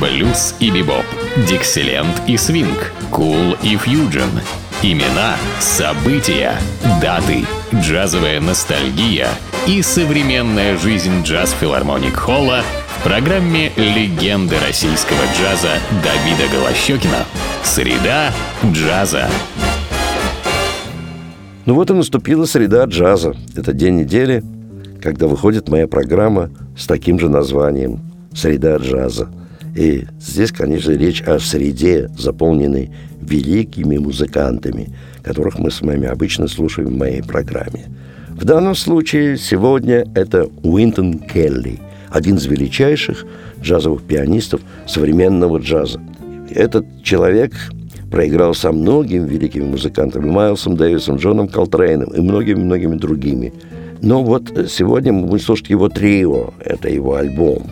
блюз и бибоп, дикселент и свинг, кул и фьюджен. Имена, события, даты, джазовая ностальгия и современная жизнь джаз-филармоник Холла в программе «Легенды российского джаза» Давида Голощекина. Среда джаза. Ну вот и наступила среда джаза. Это день недели, когда выходит моя программа с таким же названием «Среда джаза». И здесь, конечно, речь о среде, заполненной великими музыкантами, которых мы с вами обычно слушаем в моей программе. В данном случае сегодня это Уинтон Келли, один из величайших джазовых пианистов современного джаза. Этот человек проиграл со многими великими музыкантами, Майлсом Дэвисом, Джоном Колтрейном и многими-многими другими. Но вот сегодня мы будем слушать его трио, это его альбом,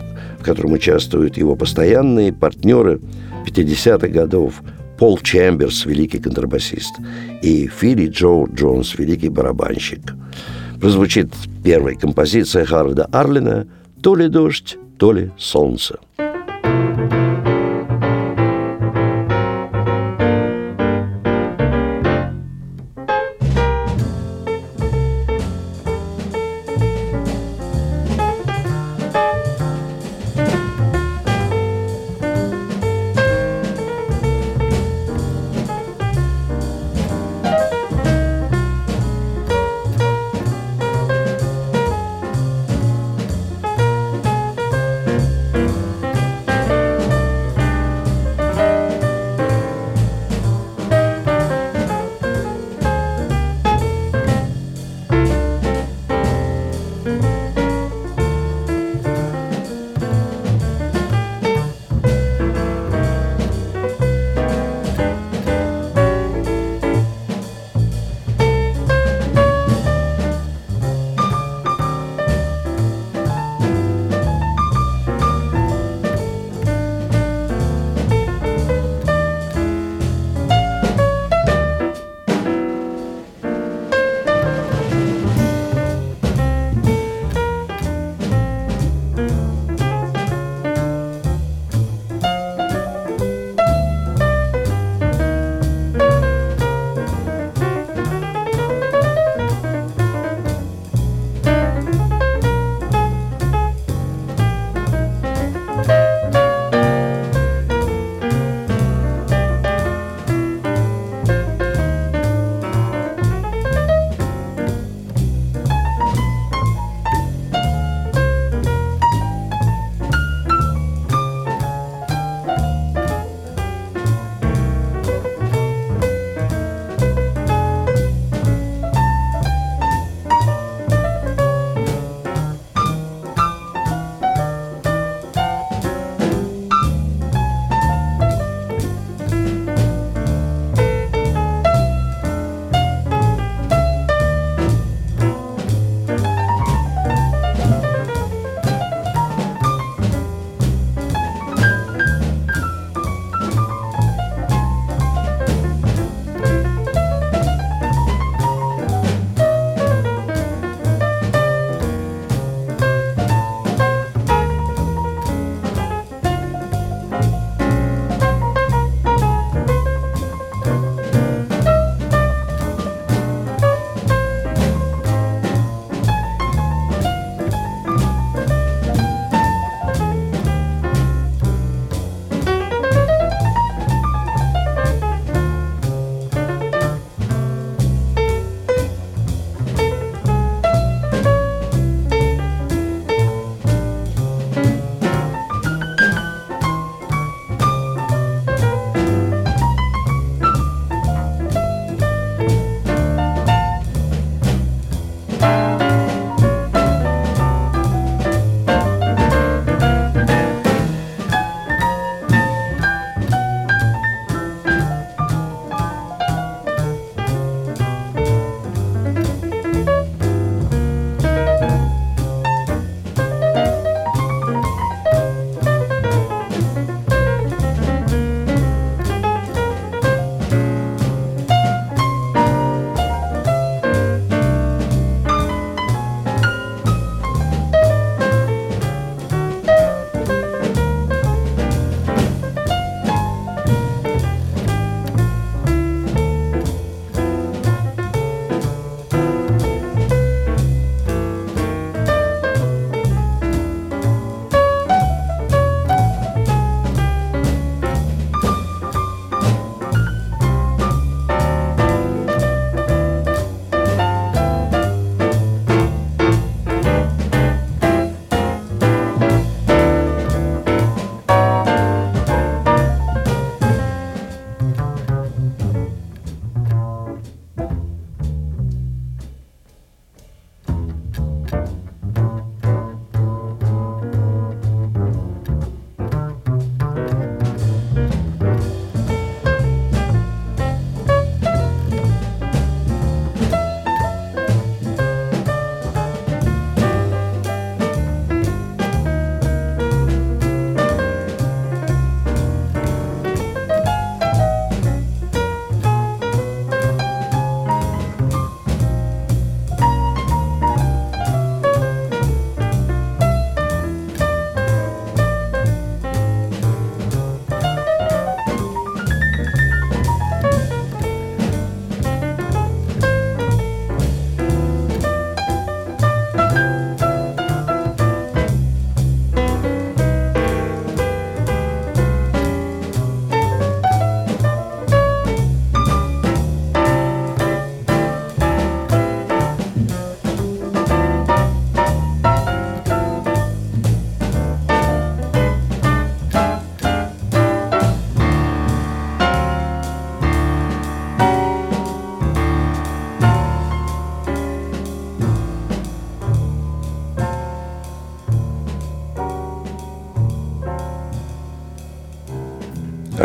в котором участвуют его постоянные партнеры 50-х годов, Пол Чемберс, великий контрабасист, и Филли Джо Джонс, великий барабанщик. Прозвучит первая композиция Харда Арлина «То ли дождь, то ли солнце».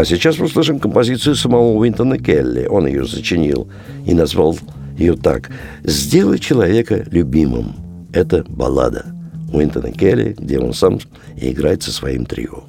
А сейчас мы услышим композицию самого Уинтона Келли. Он ее сочинил и назвал ее так «Сделай человека любимым». Это баллада Уинтона Келли, где он сам играет со своим трио.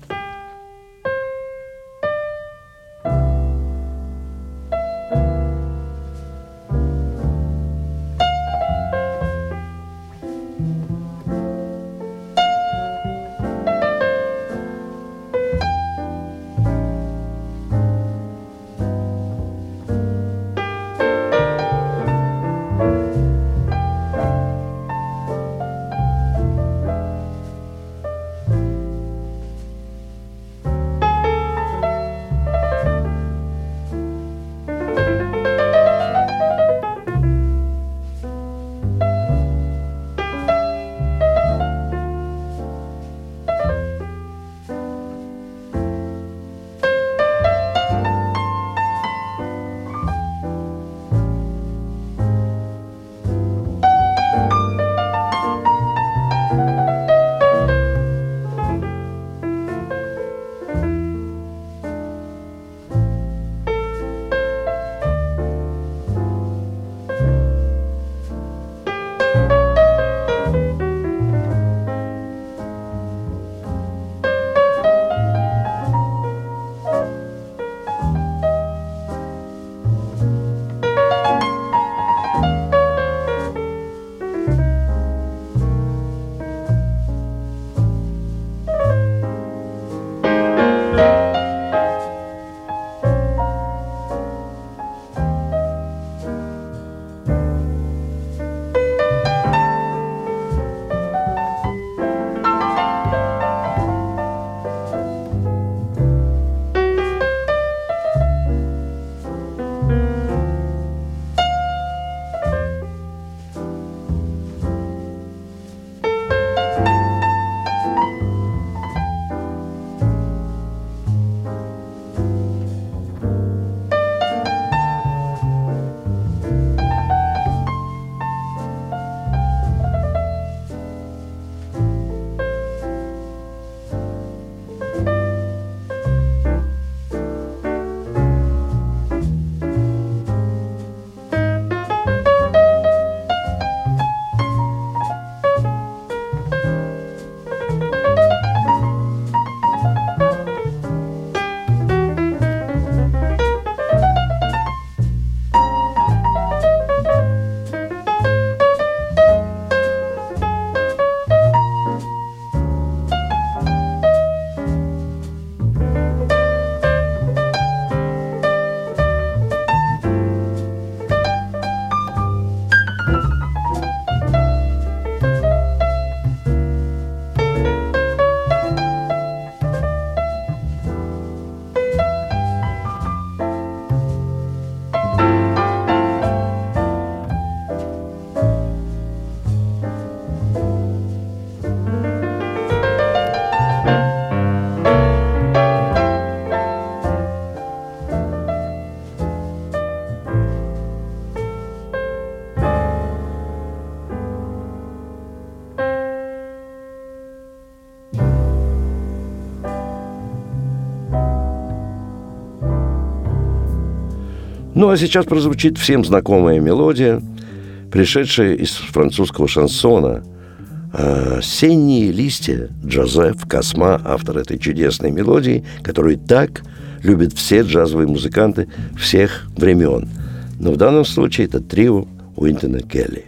Ну а сейчас прозвучит всем знакомая мелодия, пришедшая из французского шансона. «Осенние листья» Джозеф Косма, автор этой чудесной мелодии, которую так любят все джазовые музыканты всех времен. Но в данном случае это трио Уинтона Келли.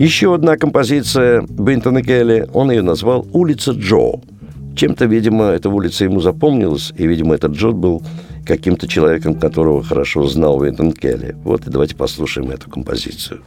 Еще одна композиция Бинтона Келли, он ее назвал «Улица Джо». Чем-то, видимо, эта улица ему запомнилась, и, видимо, этот Джо был каким-то человеком, которого хорошо знал Винтон Келли. Вот и давайте послушаем эту композицию.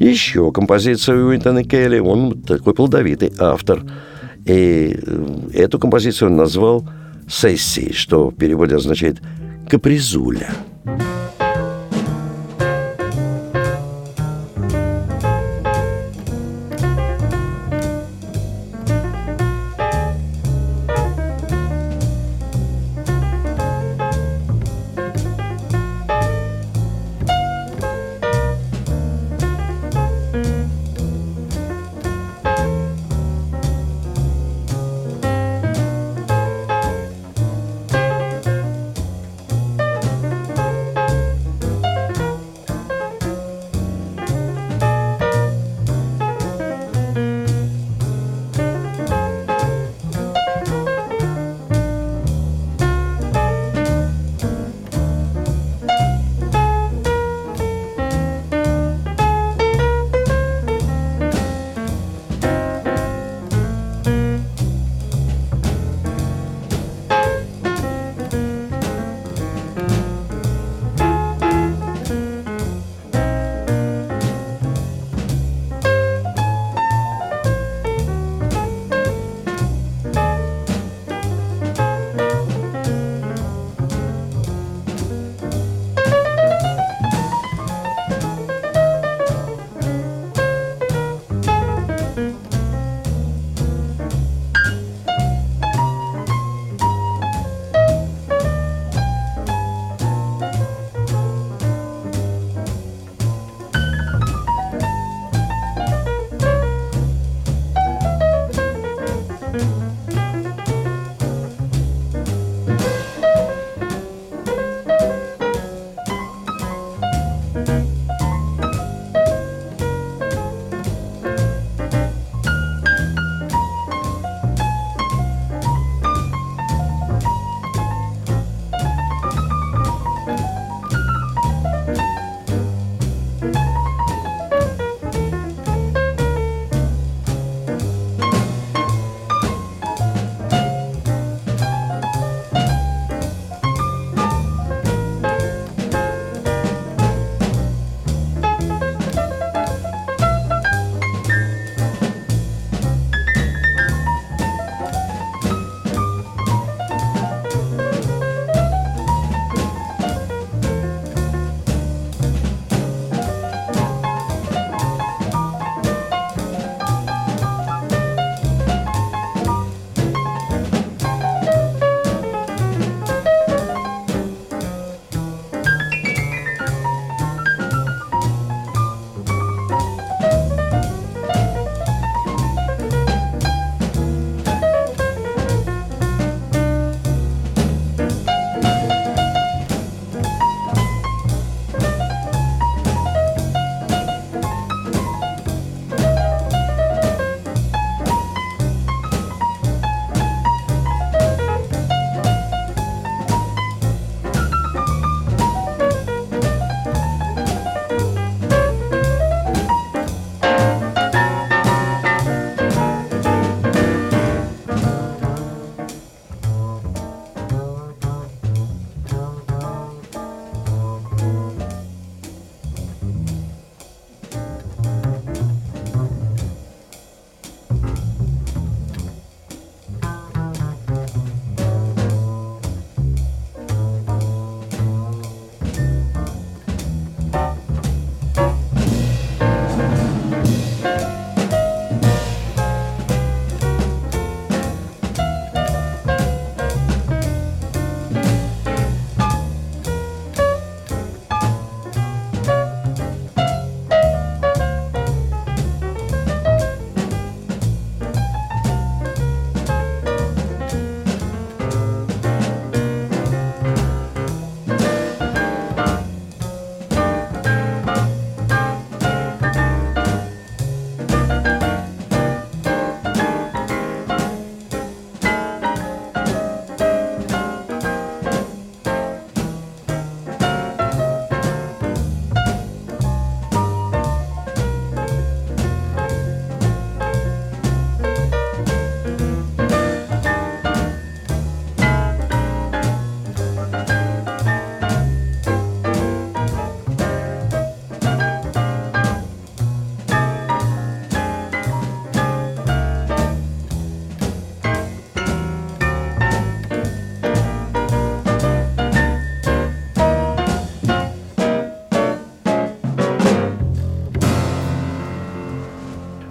Еще композицию Уинтона Келли. Он такой плодовитый автор. И э, эту композицию он назвал «Сессией», что в переводе означает «капризуля».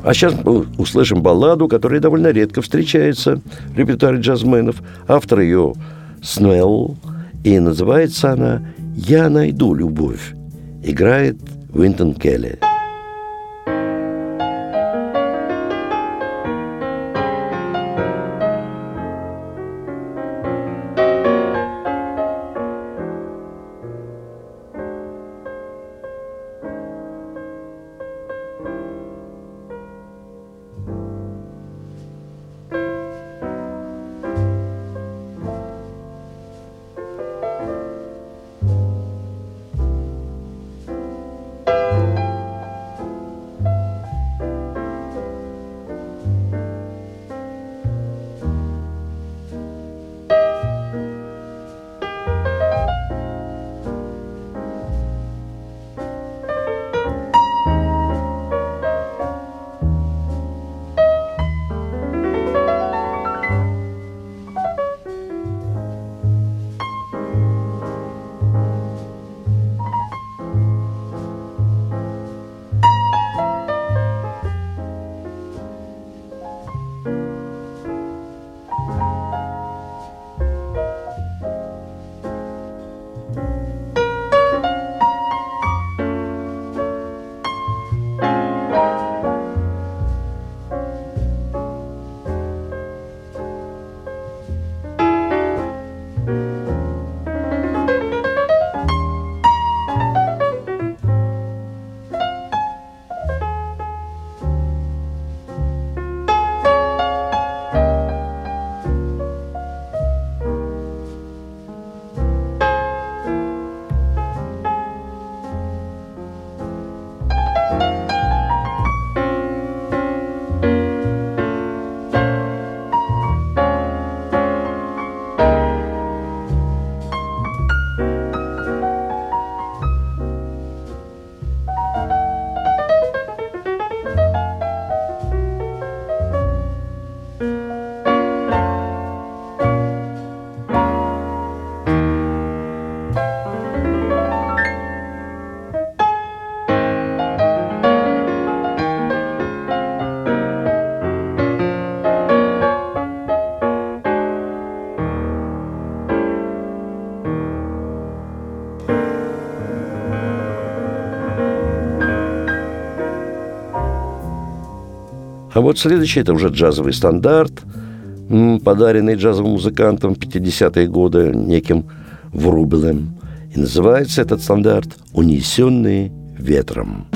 А сейчас мы услышим балладу, которая довольно редко встречается в репертуаре джазменов. Автор ее Снелл, и называется она «Я найду любовь». Играет Винтон Келли. А вот следующий – это уже джазовый стандарт, подаренный джазовым музыкантам в 50-е годы неким Врубелем. И называется этот стандарт «Унесенные ветром».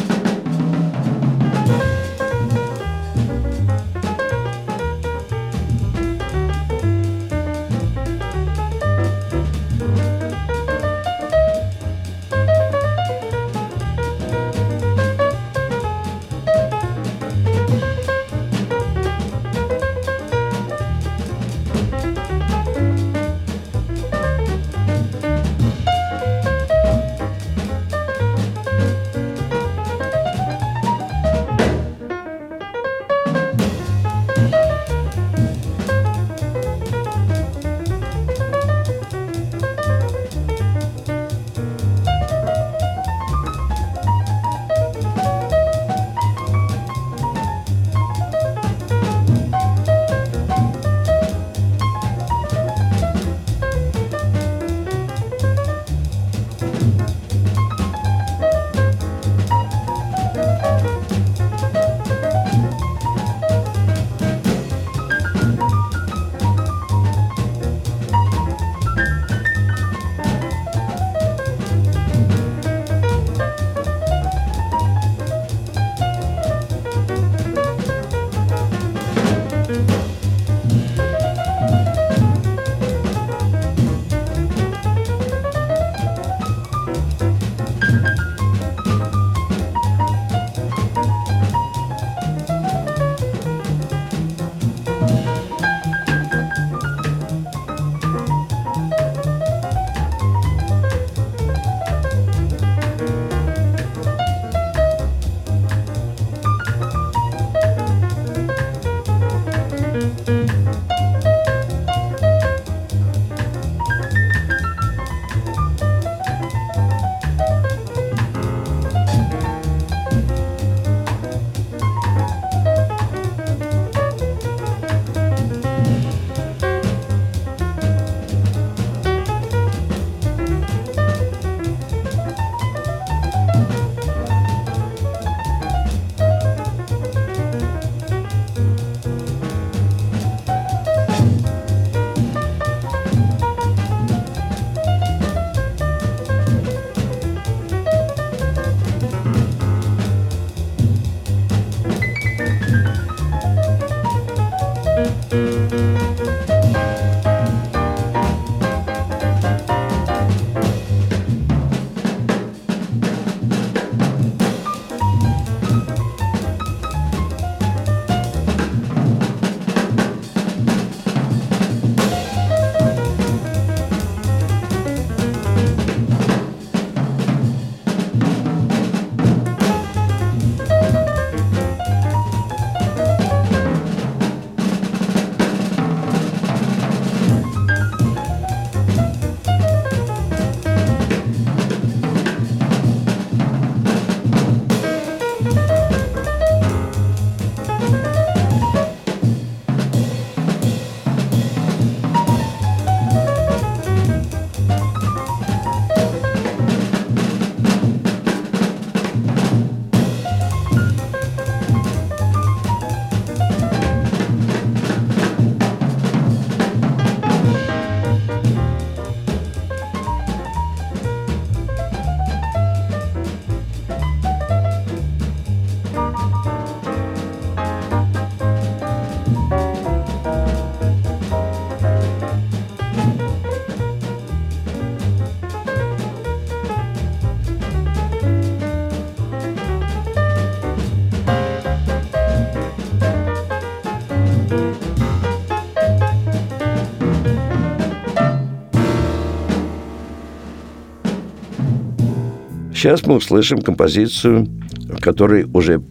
Сейчас мы услышим композицию, в которой уже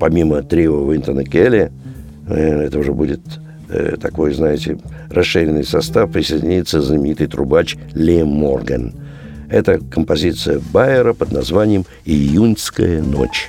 помимо трио Винтона Келли, э, это уже будет э, такой, знаете, расширенный состав, присоединится знаменитый трубач Лем Морган. Это композиция Байера под названием «Июньская ночь».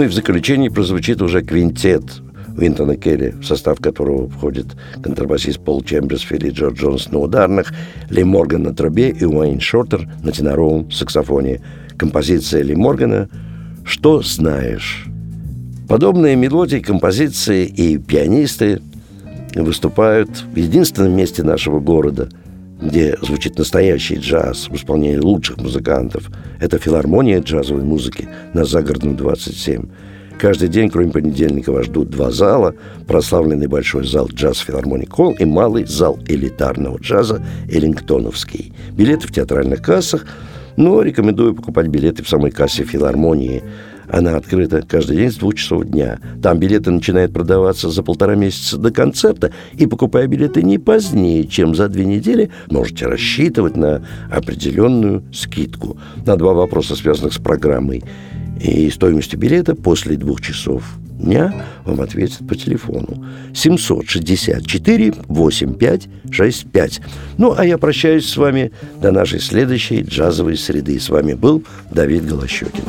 Ну и в заключении прозвучит уже квинтет Винтона Келли, в состав которого входит контрабасист Пол Чемберсфилд и Джордж Джонс на ударных, Ли Морган на трубе и Уэйн Шортер на теноровом саксофоне. Композиция Ли Моргана «Что знаешь?». Подобные мелодии, композиции и пианисты выступают в единственном месте нашего города, где звучит настоящий джаз в исполнении лучших музыкантов. Это филармония джазовой музыки на Загородном 27. Каждый день, кроме понедельника, вас ждут два зала. Прославленный большой зал «Джаз Филармоник Холл» и малый зал элитарного джаза «Эллингтоновский». Билеты в театральных кассах, но рекомендую покупать билеты в самой кассе филармонии – она открыта каждый день с двух часов дня. Там билеты начинают продаваться за полтора месяца до концерта, и покупая билеты не позднее, чем за две недели, можете рассчитывать на определенную скидку. На два вопроса, связанных с программой и стоимостью билета после двух часов дня вам ответят по телефону 764 8565. Ну, а я прощаюсь с вами до нашей следующей джазовой среды. С вами был Давид Голощекин.